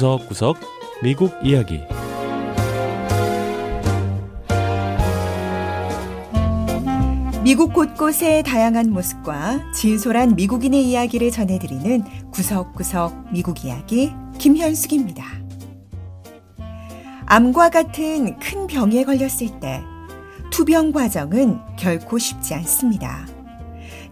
구석구석 미국 이야기 미국 곳곳의 다양한 모습과 진솔한 미국인의 이야기를 전해드리는 구석구석 미국 이야기 김현숙입니다. 암과 같은 큰 병에 걸렸을 때 투병 과정은 결코 쉽지 않습니다.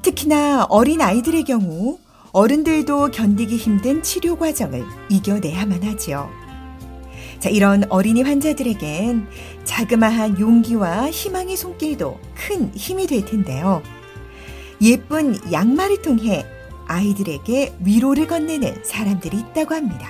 특히나 어린 아이들의 경우 어른들도 견디기 힘든 치료 과정을 이겨내야만 하지요. 자, 이런 어린이 환자들에겐 자그마한 용기와 희망의 손길도 큰 힘이 될 텐데요. 예쁜 양말을 통해 아이들에게 위로를 건네는 사람들이 있다고 합니다.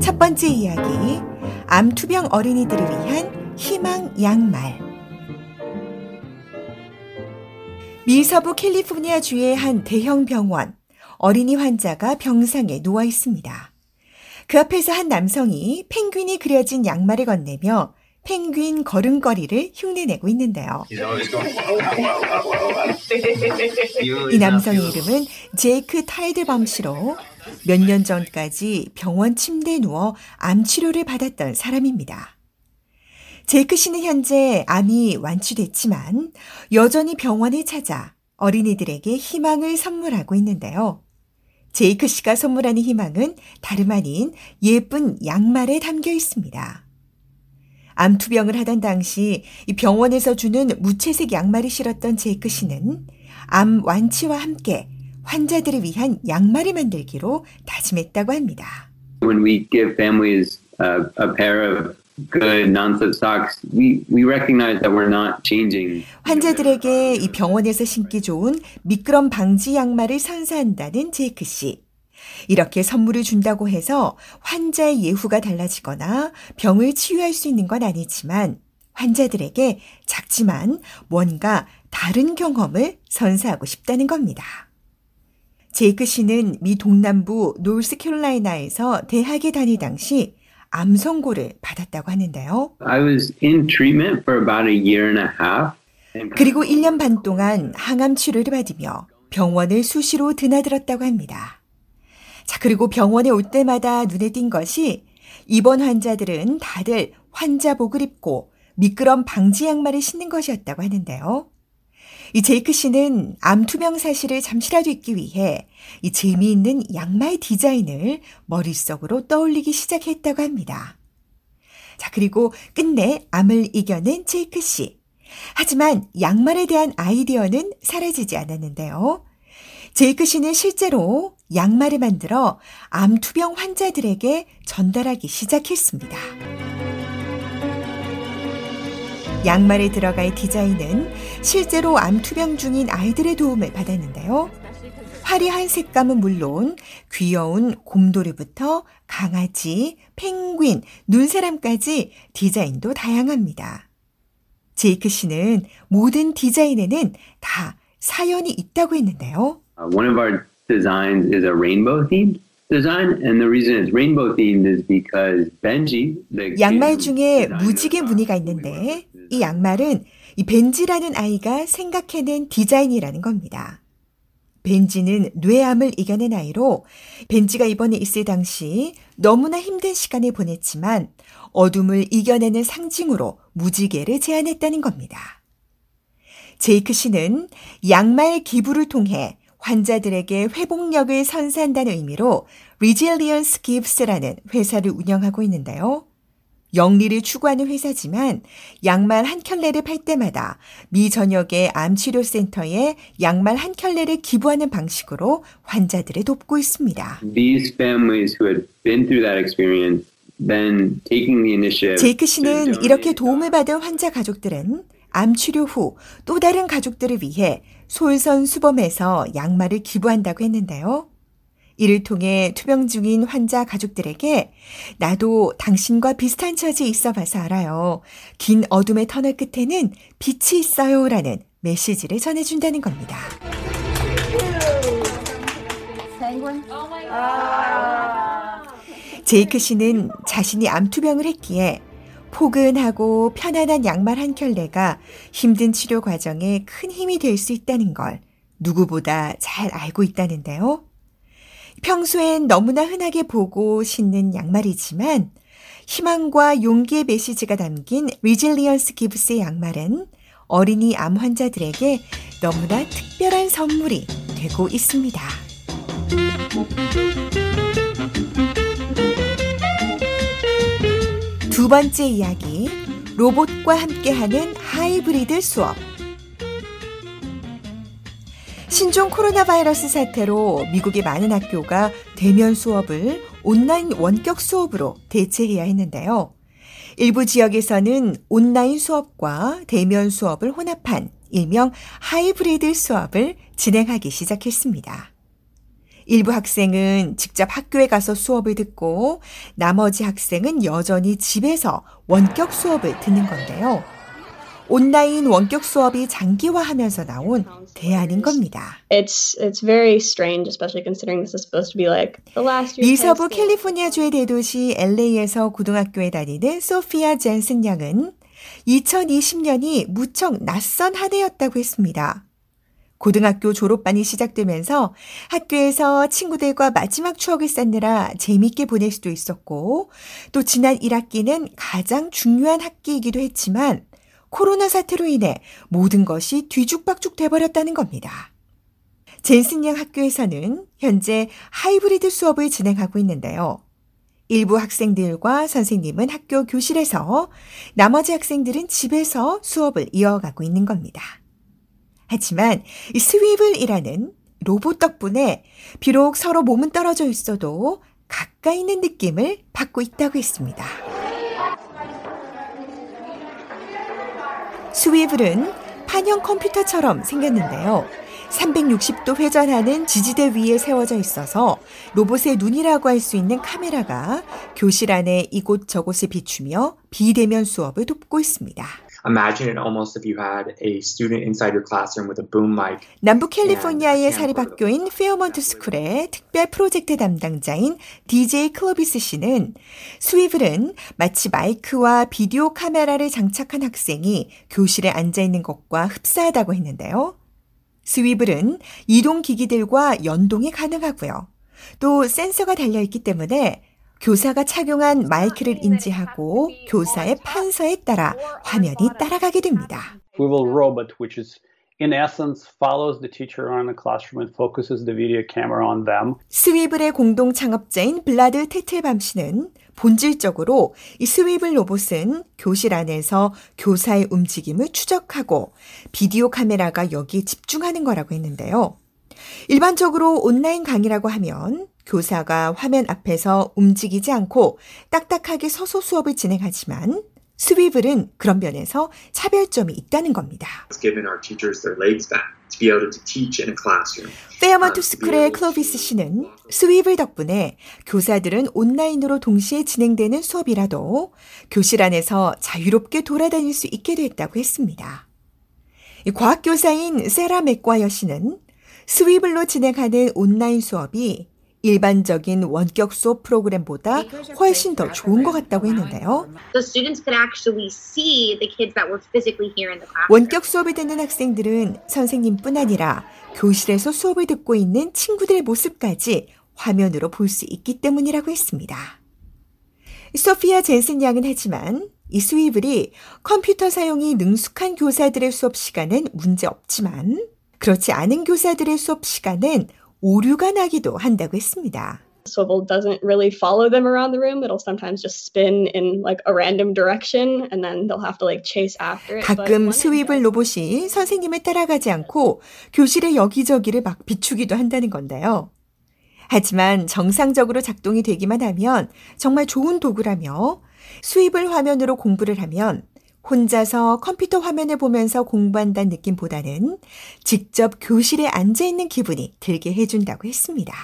첫 번째 이야기, 암투병 어린이들을 위한 희망 양말. 미 서부 캘리포니아 주의 한 대형 병원. 어린이 환자가 병상에 누워 있습니다. 그 앞에서 한 남성이 펭귄이 그려진 양말을 건네며 펭귄 걸음걸이를 흉내내고 있는데요. 이 남성의 이름은 제이크 타이드범 씨로 몇 년 전까지 병원 침대에 누워 암 치료를 받았던 사람입니다. 제이크 씨는 현재 암이 완치됐지만 여전히 병원에 찾아 어린이들에게 희망을 선물하고 있는데요. 제이크 씨가 선물하는 희망은 다름 아닌 예쁜 양말에 담겨 있습니다. 암투병을 하던 당시 이 병원에서 주는 무채색 양말을 신었던 제이크 씨는 암 완치와 함께 환자들을 위한 양말을 만들기로 다짐했다고 합니다. When we give families a pair of good non-slip socks, we, we recognize that we're not changing. 환자들에게 이 병원에서 신기 좋은 미끄럼 방지 양말을 선사한다는 제이크 씨. 이렇게 선물을 준다고 해서 환자의 예후가 달라지거나 병을 치유할 수 있는 건 아니지만 환자들에게 작지만 뭔가 다른 경험을 선사하고 싶다는 겁니다. 제이크 씨는 미 동남부 노스캐롤라이나에서 대학에 다닐 당시 암 선고를 받았다고 하는데요. I was in treatment for about a year and a half. 그리고 1년 반 동안 항암 치료를 받으며 병원을 수시로 드나들었다고 합니다. 자, 그리고 병원에 올 때마다 눈에 띈 것이 입원 환자들은 다들 환자복을 입고 미끄럼 방지 양말을 신는 것이었다고 하는데요. 이 제이크 씨는 암 투병 사실을 잠시라도 잊기 위해 이 재미있는 양말 디자인을 머릿속으로 떠올리기 시작했다고 합니다. 자, 그리고 끝내 암을 이겨낸 제이크 씨. 하지만 양말에 대한 아이디어는 사라지지 않았는데요. 제이크 씨는 실제로 양말을 만들어 암 투병 환자들에게 전달하기 시작했습니다. 양말에 들어갈 디자인은 실제로 암 투병 중인 아이들의 도움을 받았는데요. 화려한 색감은 물론 귀여운 곰돌이부터 강아지, 펭귄, 눈사람까지 디자인도 다양합니다. 제이크 씨는 모든 디자인에는 다 사연이 있다고 했는데요. Uh, one of our designs is a rainbow themed design, and the reason it's rainbow themed is because Benji, the 양말 중에 무지개 무늬가 있는데 이 양말은 이 벤지라는 아이가 생각해낸 디자인이라는 겁니다. 벤지는 뇌암을 이겨낸 아이로 벤지가 입원해 있을 당시 너무나 힘든 시간을 보냈지만 어둠을 이겨내는 상징으로 무지개를 제안했다는 겁니다. 제이크 씨는 양말 기부를 통해 환자들에게 회복력을 선사한다는 의미로 Resilience Gives라는 회사를 운영하고 있는데요. 영리를 추구하는 회사지만 양말 한 켤레를 팔 때마다 미 전역의 암치료센터에 양말 한 켤레를 기부하는 방식으로 환자들을 돕고 있습니다. These families who had been through that experience, then taking the initiative. 제이크 씨는 이렇게 도움을 받은 환자 가족들은 암 치료 후 또 다른 가족들을 위해 솔선 수범해서 양말을 기부한다고 했는데요. 이를 통해 투병 중인 환자 가족들에게 나도 당신과 비슷한 처지에 있어 봐서 알아요. 긴 어둠의 터널 끝에는 빛이 있어요. 라는 메시지를 전해준다는 겁니다. 제이크 씨는 자신이 암투병을 했기에 포근하고 편안한 양말 한 켤레가 힘든 치료 과정에 큰 힘이 될 수 있다는 걸 누구보다 잘 알고 있다는데요. 평소엔 너무나 흔하게 보고 신는 양말이지만 희망과 용기의 메시지가 담긴 Resilience Gives의 양말은 어린이 암 환자들에게 너무나 특별한 선물이 되고 있습니다. 두 번째 이야기, 로봇과 함께하는 하이브리드 수업. 신종 코로나 바이러스 사태로 미국의 많은 학교가 대면 수업을 온라인 원격 수업으로 대체해야 했는데요. 일부 지역에서는 온라인 수업과 대면 수업을 혼합한 일명 하이브리드 수업을 진행하기 시작했습니다. 일부 학생은 직접 학교에 가서 수업을 듣고 나머지 학생은 여전히 집에서 원격 수업을 듣는 건데요. 온라인 원격 수업이 장기화하면서 나온 대안인 겁니다. 미서부 캘리포니아 주의 대도시 LA에서 고등학교에 다니는 소피아 젠슨 양은 2020년이 무척 낯선 한 해였다고 했습니다. 고등학교 졸업반이 시작되면서 학교에서 친구들과 마지막 추억을 쌓느라 재밌게 보낼 수도 있었고 또 지난 1학기는 가장 중요한 학기이기도 했지만 코로나 사태로 인해 모든 것이 뒤죽박죽 돼버렸다는 겁니다. 젠슨 양 학교에서는 현재 하이브리드 수업을 진행하고 있는데요. 일부 학생들과 선생님은 학교 교실에서 나머지 학생들은 집에서 수업을 이어가고 있는 겁니다. 하지만 이 스위블이라는 로봇 덕분에 비록 서로 몸은 떨어져 있어도 가까이 있는 느낌을 받고 있다고 했습니다. 스위블은 판형 컴퓨터처럼 생겼는데요. 360도 회전하는 지지대 위에 세워져 있어서 로봇의 눈이라고 할 수 있는 카메라가 교실 안에 이곳저곳을 비추며 비대면 수업을 돕고 있습니다. Imagine it almost if you had a student inside your classroom with a boom mic. 남부 캘리포니아의 사립학교인 페어먼트 스쿨의 특별 프로젝트 담당자인 DJ 클로비스 씨는 스위블은 마치 마이크와 비디오 카메라를 장착한 학생이 교실에 앉아 있는 것과 흡사하다고 했는데요. 스위블은 이동 기기들과 연동이 가능하고요. 또 센서가 달려 있기 때문에 교사가 착용한 마이크를 인지하고 교사의 판서에 따라 화면이 따라가게 됩니다. We will robot, which is in essence follows the teacher around the classroom and focuses the video camera on them. 스위블의 공동 창업자인 블라드 테틀밤 씨는 본질적으로 이 스위블 로봇은 교실 안에서 교사의 움직임을 추적하고 비디오 카메라가 여기에 집중하는 거라고 했는데요. 일반적으로 온라인 강의라고 하면 교사가 화면 앞에서 움직이지 않고 딱딱하게 서서 수업을 진행하지만 스위블은 그런 면에서 차별점이 있다는 겁니다. 페어먼트 스쿨의 클로비스 씨는 스위블 덕분에 교사들은 온라인으로 동시에 진행되는 수업이라도 교실 안에서 자유롭게 돌아다닐 수 있게 됐다고 했습니다. 과학교사인 세라 맥과이어 씨는 스위블로 진행하는 온라인 수업이 일반적인 원격 수업 프로그램보다 훨씬 더 좋은 것 같다고 했는데요. So students could actually see the kids that were physically here in the classroom. 원격 수업을 듣는 학생들은 선생님뿐 아니라 교실에서 수업을 듣고 있는 친구들의 모습까지 화면으로 볼 수 있기 때문이라고 했습니다. 소피아 젠슨 양은 하지만 이 스위블이 컴퓨터 사용이 능숙한 교사들의 수업 시간은 문제 없지만 그렇지 않은 교사들의 수업 시간은 오류가 나기도 한다고 했습니다. Swivel doesn't really follow them around the room. It'll sometimes just spin in like a random direction and then they'll have to like chase after it. 가끔 스위블 로봇이 선생님을 따라가지 않고 교실의 여기저기를 막 비추기도 한다는 건데요. 하지만 정상적으로 작동이 되기만 하면 정말 좋은 도구라며 수입을 화면으로 공부를 하면 혼자서 컴퓨터 화면을 보면서 공부한다는 느낌보다는 직접 교실에 앉아 있는 기분이 들게 해준다고 했습니다.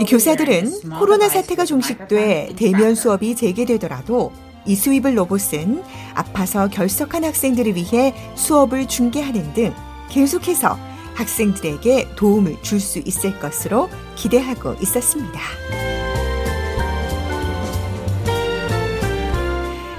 이 교사들은 코로나 사태가 종식돼 대면 수업이 재개되더라도 이 스위블 로봇은 아파서 결석한 학생들을 위해 수업을 중계하는 등 계속해서 학생들에게 도움을 줄 수 있을 것으로 기대하고 있었습니다.